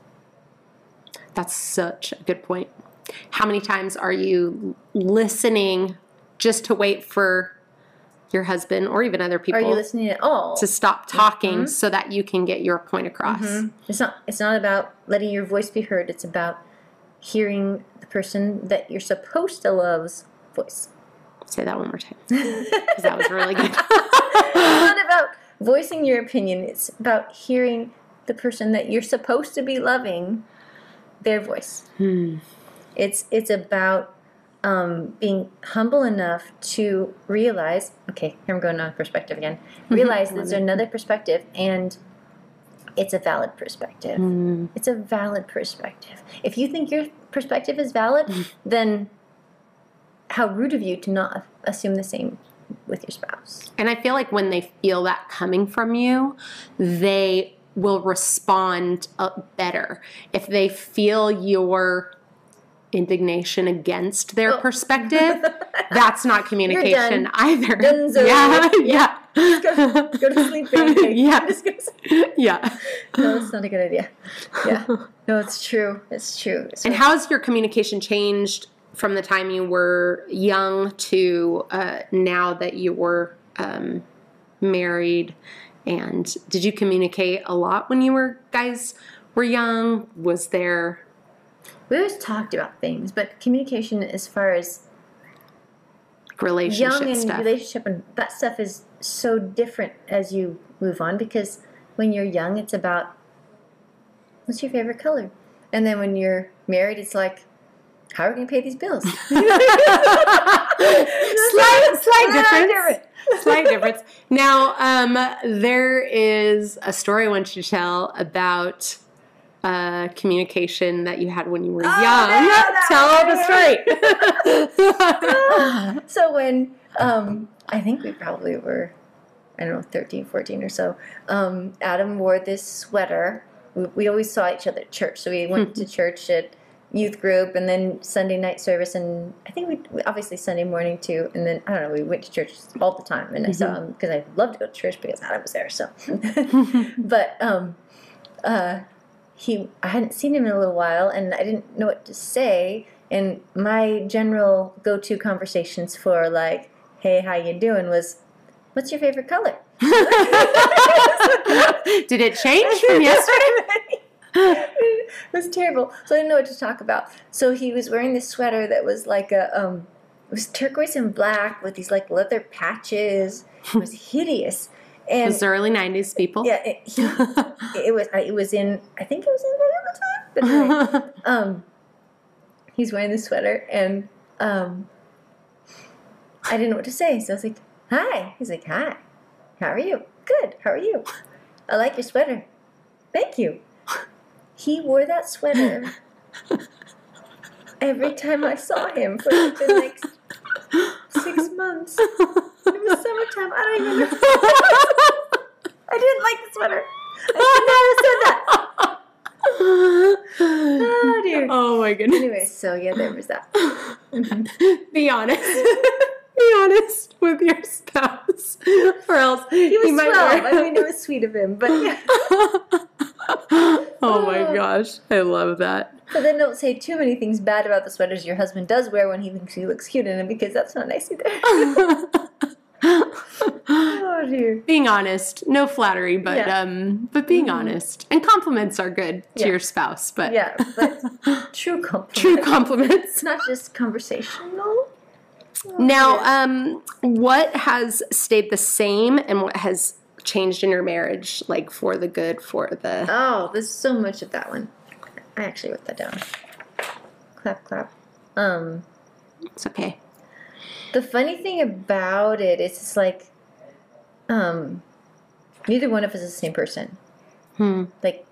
That's such a good point. How many times are you listening just to wait for your husband or even other people?
Are you listening at all?
to stop talking mm-hmm. so that you can get your point across? Mm-hmm.
It's not it's not about letting your voice be heard. It's about hearing the person that you're supposed to love's voice.
Say that one more time because that was really good.
it's not about voicing your opinion. It's about hearing the person that you're supposed to be loving, their voice.
Hmm.
It's it's about um, being humble enough to realize. Okay, here I'm going on perspective again. Realize there's another perspective, and it's a valid perspective.
Hmm.
It's a valid perspective. If you think your perspective is valid, then how rude of you to not assume the same with your spouse.
And I feel like when they feel that coming from you, they will respond uh, better. If they feel your indignation against their
Oh.
perspective, that's not communication either.
Donezo.
Yeah, yeah.
go, go to sleep, baby.
Yeah.
Just go to sleep.
yeah.
No, it's not a good idea. Yeah. No, it's true. It's true. So,
And how's your communication changed from the time you were young to uh, now that you were um, married? And did you communicate a lot when you were guys were young? Was there
we always talked about things, but communication as far as
relationship
young and
stuff?
relationship and that stuff is so different as you move on because when you're young it's about what's your favorite color and then when you're married it's like how are we going to pay these bills?
slight, slight difference. Slight difference. Now, um, there is a story I want you to tell about uh, communication that you had when you were young.
Oh, no, no.
tell the story.
so when um, I think we probably were, I don't know, 13, 14 or so, um, Adam wore this sweater. We, we always saw each other at church. So we went to church at youth group and then Sunday night service. And I think we, obviously Sunday morning too. And then, I don't know, we went to church all the time. And I saw him because I loved to go to church because Adam was there. So, but, um, uh, he I hadn't seen him in a little while and I didn't know what to say and my general go-to conversations for like hey how you doing was what's your favorite color
Did it change from yesterday?
It was terrible so I didn't know what to talk about so he was wearing this sweater that was like a um it was turquoise and black with these like leather patches it was hideous
It was the early 90s, people.
yeah it, he, it was it was in I think it was in the time but anyway, um, he's wearing the sweater, and um, I didn't know what to say, so I was like, "Hi." He's like, "Hi. How are you? Good. How are you? I like your sweater. Thank you." He wore that sweater every time I saw him for like the next six months. It was summertime. I don't even know. I didn't like the sweater. I should never said that. Oh dear.
oh my goodness.
Anyway, so yeah, there was that.
Be honest. Be honest with your spouse, or else
He was
might
12. I mean, it was sweet of him, but yeah.
oh my gosh, I love that.
But then don't say too many things bad about the sweaters your husband does wear when he thinks he looks cute in them because that's not nice either. oh dear.
being honest, no flattery, but
Yeah.
um, but being honest and compliments are good to
Yeah.
your spouse, but
Yeah, but true compliment.
true compliments.
Not just conversational. Oh,
Now, um, what has stayed the same and what has changed in your marriage, like for the good, for the
oh, there's so much of that one. I actually wrote that down. Clap, clap. Um,
it's okay.
The funny thing about it is, it's like, um, neither one of us is the same person.
Hmm.
Like,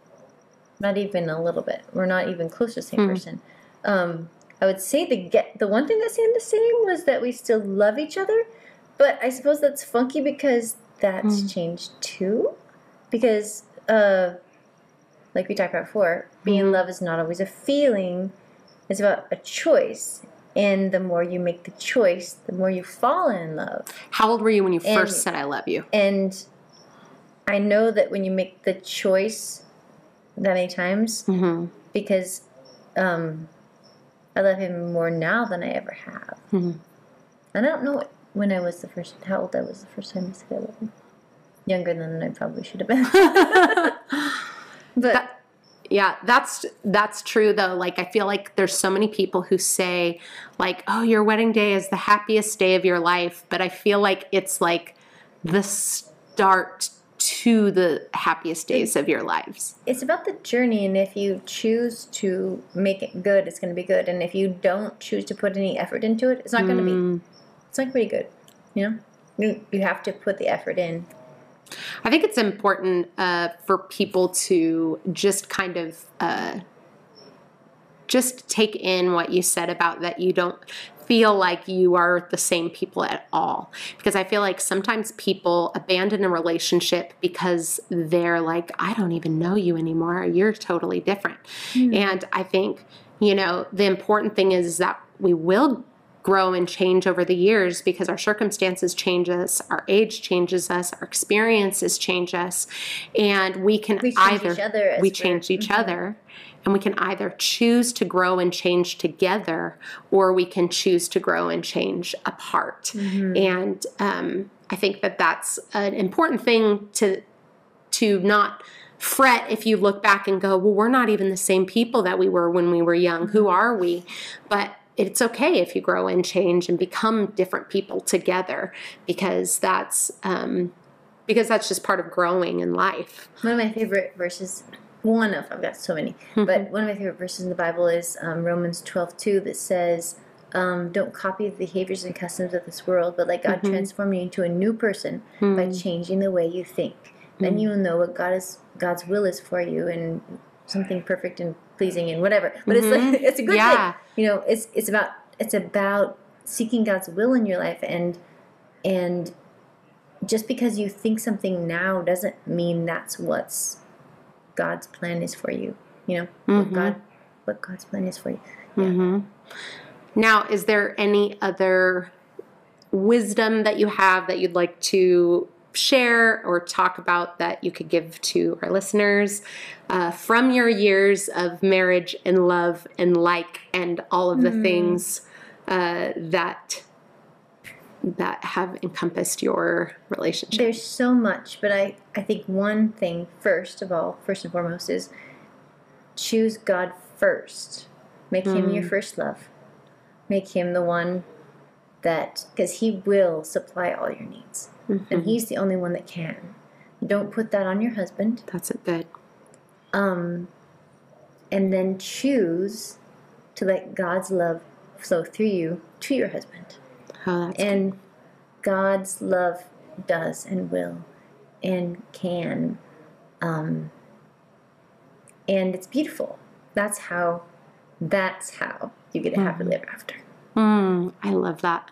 not even a little bit. We're not even close to the same
Hmm.
person. Um, I would say the get the one thing that stayed the same was that we still love each other, but I suppose that's funky because that's
Hmm.
changed too. Because, uh, like we talked about before, being in
Mhm.
love is not always a feeling; it's about a choice. And the more you make the choice, the more you fall in love.
How old were you when you
And-
first said I love you?
And I know that when you make the choice that many times,
Mm-hmm.
because um, I love him more now than I ever have.
Mhm.
And I don't know when I was the first, how old I was the first time I said I love. Younger than I probably should have been. but
That- yeah, that's that's true though. Like I feel like there's so many people who say like, "Oh, your wedding day is the happiest day of your life," but I feel like it's like the start to the happiest days of your lives.
it's about the journey, and if you choose to make it good, it's going to be good. And if you don't choose to put any effort into it, it's not going to be.
Mm. Mm.
It's not pretty good. You know, you, you have to put the effort in.
I think it's important uh, for people to just kind of uh, just take in what you said about that you don't feel like you are the same people at all. Because I feel like sometimes people abandon a relationship because they're like, I don't even know you anymore. You're totally different. And I think, you know, the important thing is that we will grow and change over the years because our circumstances change us, our age changes us, our experiences change us, and we can
We
either
each other
we change each
Mhm.
other and we can either choose to grow and change together or we can choose to grow and change apart. And um, I think that that's an important thing to to not fret if you look back and go, well, we're not even the same people that we were when we were young. Who are we? But it's okay if you grow and change and become different people together because that's um, because that's just part of growing in life.
One of my favorite verses one of I've got so many, but one of my favorite verses in the Bible is um, Romans twelve two that says, um, "Don't copy the behaviors and customs of this world, but let God transform you into a new person by changing the way you think. Then you will know what God is God's will is for you and something perfect and pleasing and whatever. But it's like it's a good
Yeah.
thing. You know, it's it's about it's about seeking God's will in your life and and just because you think something now doesn't mean that's what's God's plan is for you. You know, what God what God's plan is for you.
mm-hmm Now, is there any other wisdom that you have that you'd like to share or talk about that you could give to our listeners uh, from your years of marriage and love and like and all of the things uh, that that have encompassed your relationship?
There's so much, but I, I think one thing first of all, first and foremost, is choose God first. Make him your first love. Make him the one that because he will supply all your needs. And he's the only one that can. Don't put that on your husband.
That's it. Good.
Um and then choose to let God's love flow through you to your husband.
Oh, that's
And God's love does and will and can. Um, and it's beautiful. That's how that's how you get to happily live after.
Mm, I love that.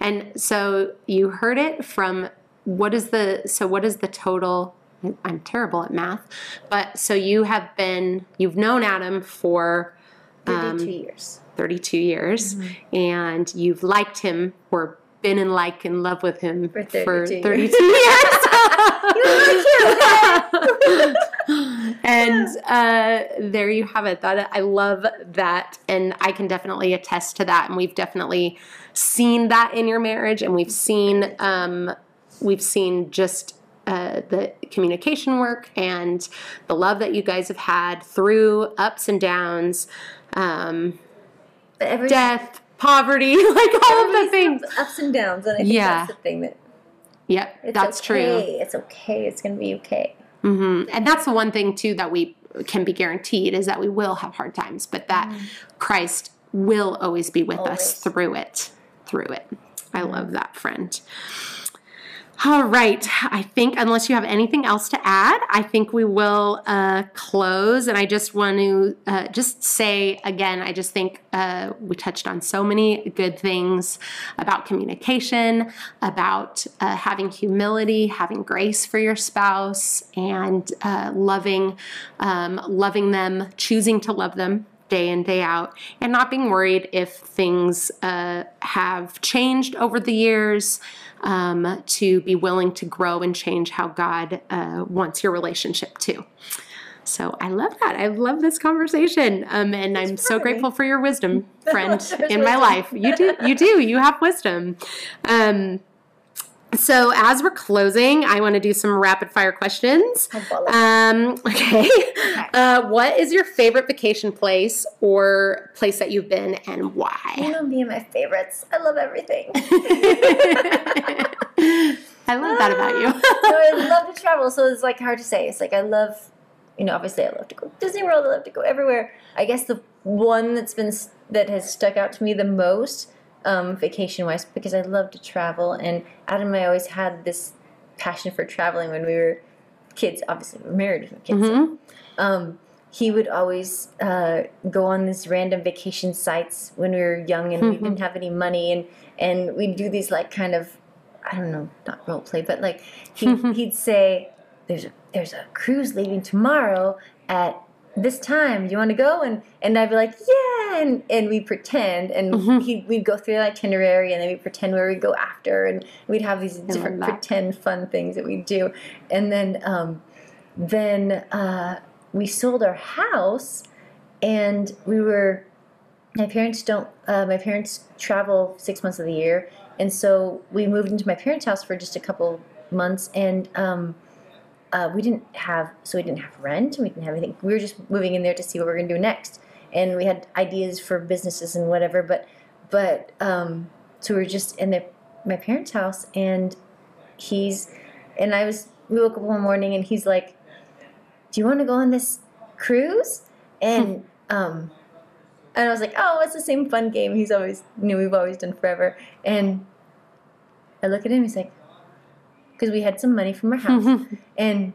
And so you heard it from what is the so what is the total I'm terrible at math, but so you have been you've known Adam for
32 years.
32 years and you've liked him or been in like in love with him
For 32
32 years. and uh, there you have it. That I love that, and I can definitely attest to that. And we've definitely seen that in your marriage, and we've seen um, we've seen just uh, the communication work and the love that you guys have had through ups and downs, um,
But every,
death, poverty, like all of the things.
ups and downs. And I think
Yeah.
that's the thing that
Yep,
it's
that's true.
It's okay. It's going to be okay.
Hmm And that's the one thing too that we can be guaranteed is that we will have hard times, but that Christ will always be with us through it. Through it. I love that, friend. All right. I think, unless you have anything else to add, I think we will uh, close. And I just want to uh, just say again, I just think uh, we touched on so many good things about communication, about uh, having humility, having grace for your spouse, and uh, loving, um, loving them, choosing to love them day in day out and not being worried if things uh, have changed over the years um, to be willing to grow and change how god uh, wants your relationship to. So i love that. I love this conversation um, and i'm so
proud of me.
grateful for your wisdom friend in my life. You do you do. You have wisdom. Um, so as we're closing i want to do some rapid fire questions um, okay. Uh, what is your favorite vacation place or place that you've been and why?
You know me and my favorites. I love everything.
I love that about you.
so I love to travel, so it's like hard to say. It's like I love, you know, obviously I love to go to Disney World. I love to go everywhere. I guess the one that's been that has stuck out to me the most, um, vacation wise, because I love to travel, and Adam and I always had this passion for traveling when we were kids. Obviously, we were married with kids. so, um, he would always uh, go on these random vacation sites when we were young and we didn't have any money and and we'd do these like kind of I don't know not role play but like he, he'd say there's a there's a cruise leaving tomorrow at this time do you want to go? And and I'd be like yeah and and we pretend and he we'd go through the itinerary and then we'd pretend where we'd go after and we'd have these different pretend fun things that we'd do. And then um, then uh, we sold our house and we were my parents don't uh, my parents travel six months of the year and so we moved into my parents house for just a couple months and um, uh, we didn't have so we didn't have rent and we didn't have anything. We were just moving in there to see what we are going to do next. And we had ideas for businesses and whatever but but um, so we were just in the, my parents house and he's and i was we woke up one morning and he's like do you want to go on this cruise, and um, and I was like, oh, it's the same fun game he's always knew we've always done forever. And I look at him, he's like, because we had some money from our house, mm-hmm. and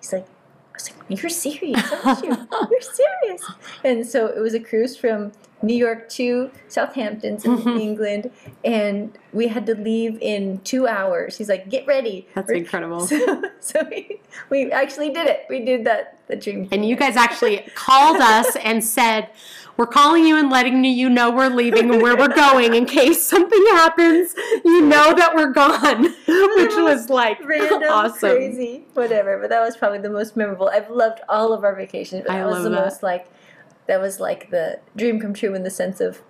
he's like, I was like, you're serious, aren't you? You're serious. And so it was a cruise from New York to Southampton in mm-hmm. England, and we had to leave in two hours. He's like, get ready.
That's
We're-
incredible.
So, so we, we actually did it. We did that, the dream.
And you guys actually called us and said, We're calling you and letting you know we're leaving and where we're going in case something happens. You know that we're gone. Which was like
random,
awesome.
crazy, whatever. But that was probably the most memorable. I've loved all of our vacations, but
I
that was the
that.
most like that was like the dream come true in the sense of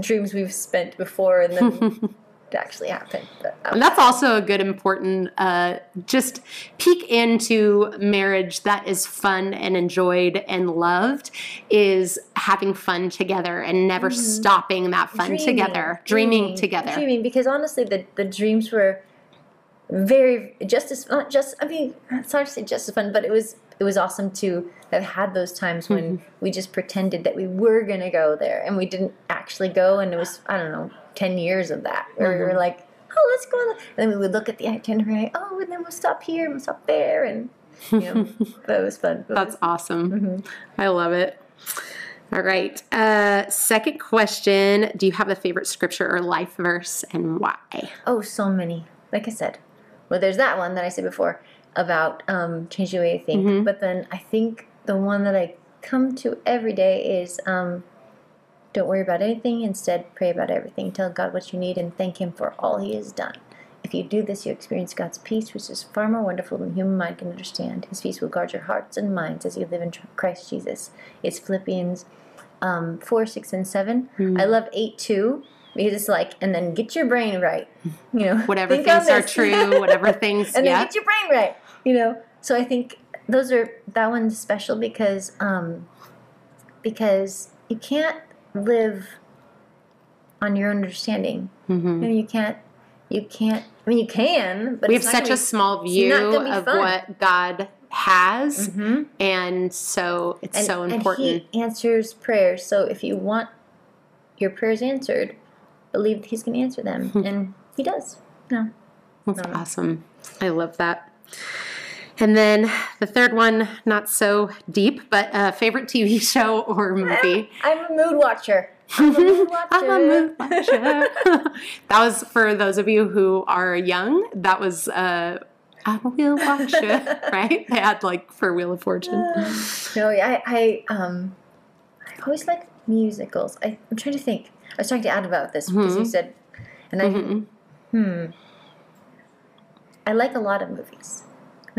dreams we've spent before and then it actually happened. That
And that's also a good, important, uh, just peek into marriage that is fun and enjoyed and loved is having fun together and never stopping that fun
dreaming,
together, dreaming, together.
Dreaming because honestly, the the dreams were very just as not just. I mean, it's hard to say just as fun, but it was it was awesome to have had those times when
Mm-hmm.
we just pretended that we were gonna go there and we didn't actually go, and it was I don't know ten years of that where we
Mm-hmm.
were like, oh, let's go, on the-" and then we would look at the itinerary, and say oh, and then we'll stop here and we'll stop there, and you know, that was fun.
That's awesome.
Mm-hmm.
I love it. All right. Uh, second question Do you have a favorite scripture or life verse and why?
Oh, so many. Like I said, well, there's that one that I said before about um, change the way you think.
Mhm.
But then I think the one that I come to every day is um, don't worry about anything. Instead, pray about everything. Tell God what you need and thank Him for all He has done. If you do this, you experience God's peace, which is far more wonderful than human mind can understand. His peace will guard your hearts and minds as you live in Christ Jesus. It's Philippians um, 4, 6, and 7. I love 8 too. Because it's like, and then get your brain right. You know,
Whatever things are true, whatever things,
and then
yeah.
get your brain right. You know, so I think those are that one's special because um, because you can't live on your own understanding.
Mhm.
You know, you can't. You can't. I mean, you can, but
We have such a
be-
small view
not gonna be
of
fun.
what God has,
Mhm.
and so it's
and,
so important.
And he answers prayers. So if you want your prayers answered, believe he's going to answer them, and he does. No.
That's awesome. I love that. And then the third one, not so deep, but uh, favorite TV show or movie.
I'm a mood watcher. I'm a mood watcher.
I'm a mood watcher. that was for those of you who are young. That was uh, I'm a wheel watcher, right? They had like for Wheel of Fortune.
No, I, I, um, I always like musicals. I, I'm trying to think. I was talking to Ad about this because you
Mhm.
said, and I,
Mhm.
hmm, I like a lot of movies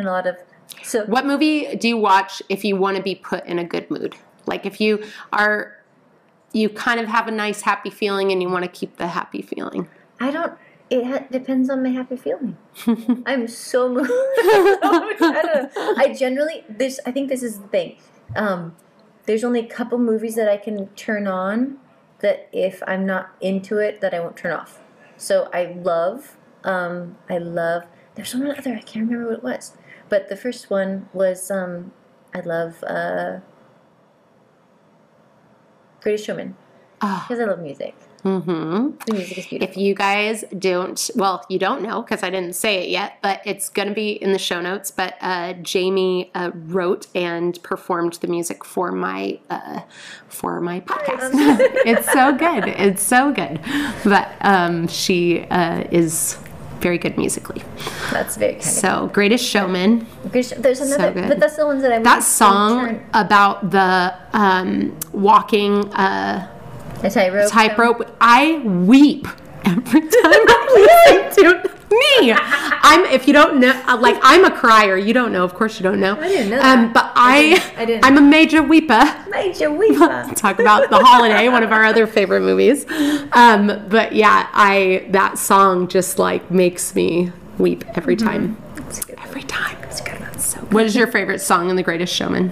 a lot of. So
What movie do you watch if you want to be put in a good mood? Like if you are, you kind of have a nice happy feeling and you want to keep the happy feeling.
I don't. It ha- depends on my happy feeling. I'm so moved. I. I generally this. I think this is the thing. Um, there's only a couple movies that I can turn on that if I'm not into it, that I won't turn off. So I love. Um, I love. There's one other. I can't remember what it was, but the first one was. Um, I love. Uh, Greatest Showman
Ah,
because I love music.
hmm
The music is beautiful.
If you guys don't, well, you don't know because I didn't say it yet, but it's going to be in the show notes. But uh, Jamie uh, wrote and performed the music for my uh, for my podcast. it's so good. It's so good. But um, she uh, is very good musically.
That's very kind of.
So, Greatest Showman.
There's, another,
good.
but that's the ones that I
That song about the um, walking. Uh,
A tightrope.
tightrope. I weep every time I listen to me. I'm if you don't know, uh, like I'm a crier. You don't know, of course you don't know.
I didn't know
Um, but
I
I,
didn't- I.
I'm a major weeper.
Major weeper.
Talk about the holiday, one of our other favorite movies. Um, but yeah, I that song just like makes me weep every
Mm-hmm.
time.
Good.
Every time.
That's good.
So, what is your favorite song in The Greatest Showman?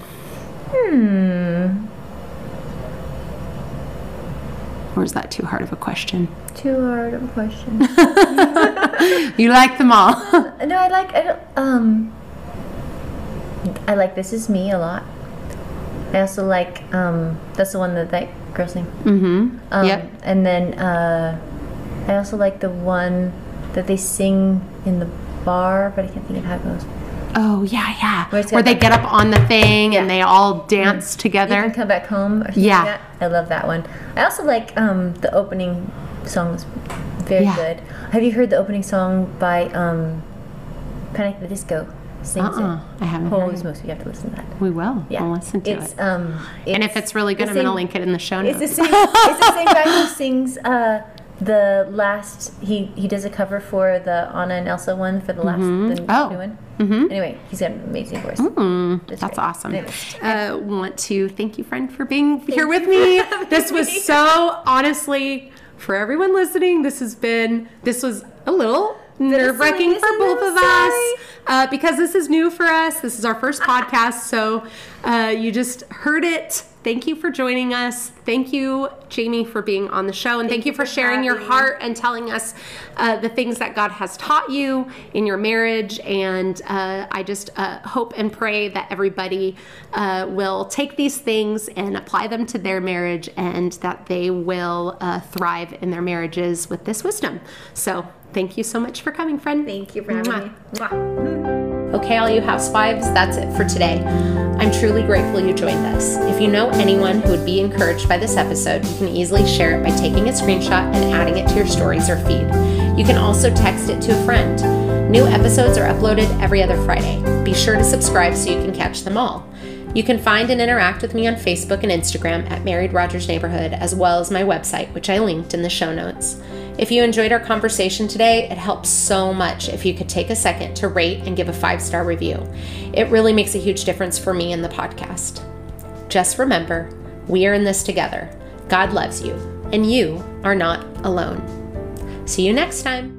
Hmm.
Or is that too hard of a question?
Too hard of a question.
You like them all.
no, I like. I don't. Um. I like This Is Me a lot. I also like um, that's the one that that girl's name.
Mm-hmm.
Um,
yep.
And then uh, I also like the one that they sing in the bar, but I can't think of how it goes.
Oh yeah, yeah.
Where
Where they get up on the thing
Yeah.
and they all dance
You
together.
can come back home.
Yeah.
Like. I love that one. I also like um, the opening song was very
Yeah.
good. Have you heard the opening song by um, Panic at the Disco? Sings
Uh-uh,
it.
I haven't
Holy
heard it.
smokes, you have to listen to that.
We will.
Yeah,
We'll listen to
it's,
it.
Um,
and if it's really good,
the
I'm going to link it in the show notes.
It's the same. it's the same guy who sings uh, the last. He he does a cover for the Anna and Elsa one for the last the
Oh.
new one.
Mhm.
Anyway, he's got an amazing voice.
Mm, that's
great.
awesome. Uh, want to thank you, friend, for being here with me. This was so honestly for everyone listening. This has been this was a little nerve wracking for both of us uh, because this is new for us. This is our first podcast, so uh, you just heard it. Thank you for joining us. Thank you, Jamie, for being on the show, and thank, you for, sharing your heart and telling us uh, the things that God has taught you in your marriage. And uh, I just uh, hope and pray that everybody uh, will take these things and apply them to their marriage and that they will uh, thrive in their marriages with this wisdom. So thank you so much for coming, friend.
Thank you for having
Mwah.
me. Mwah.
Okay, all you housewives, that's it for today. I'm truly grateful you joined us. If you know anyone who would be encouraged by this episode, you can easily share it by taking a screenshot and adding it to your stories or feed. You can also text it to a friend. New episodes are uploaded every other Friday. Be sure to subscribe so you can catch them all. You can find and interact with me on Facebook and Instagram at Married Rogers Neighborhood, as well as my website, which I linked in the show notes. If you enjoyed our conversation today, it helps so much if you could take a second to rate and give a five star review. It really makes a huge difference for me and the podcast. Just remember, we are in this together. God loves you, and you are not alone. See you next time.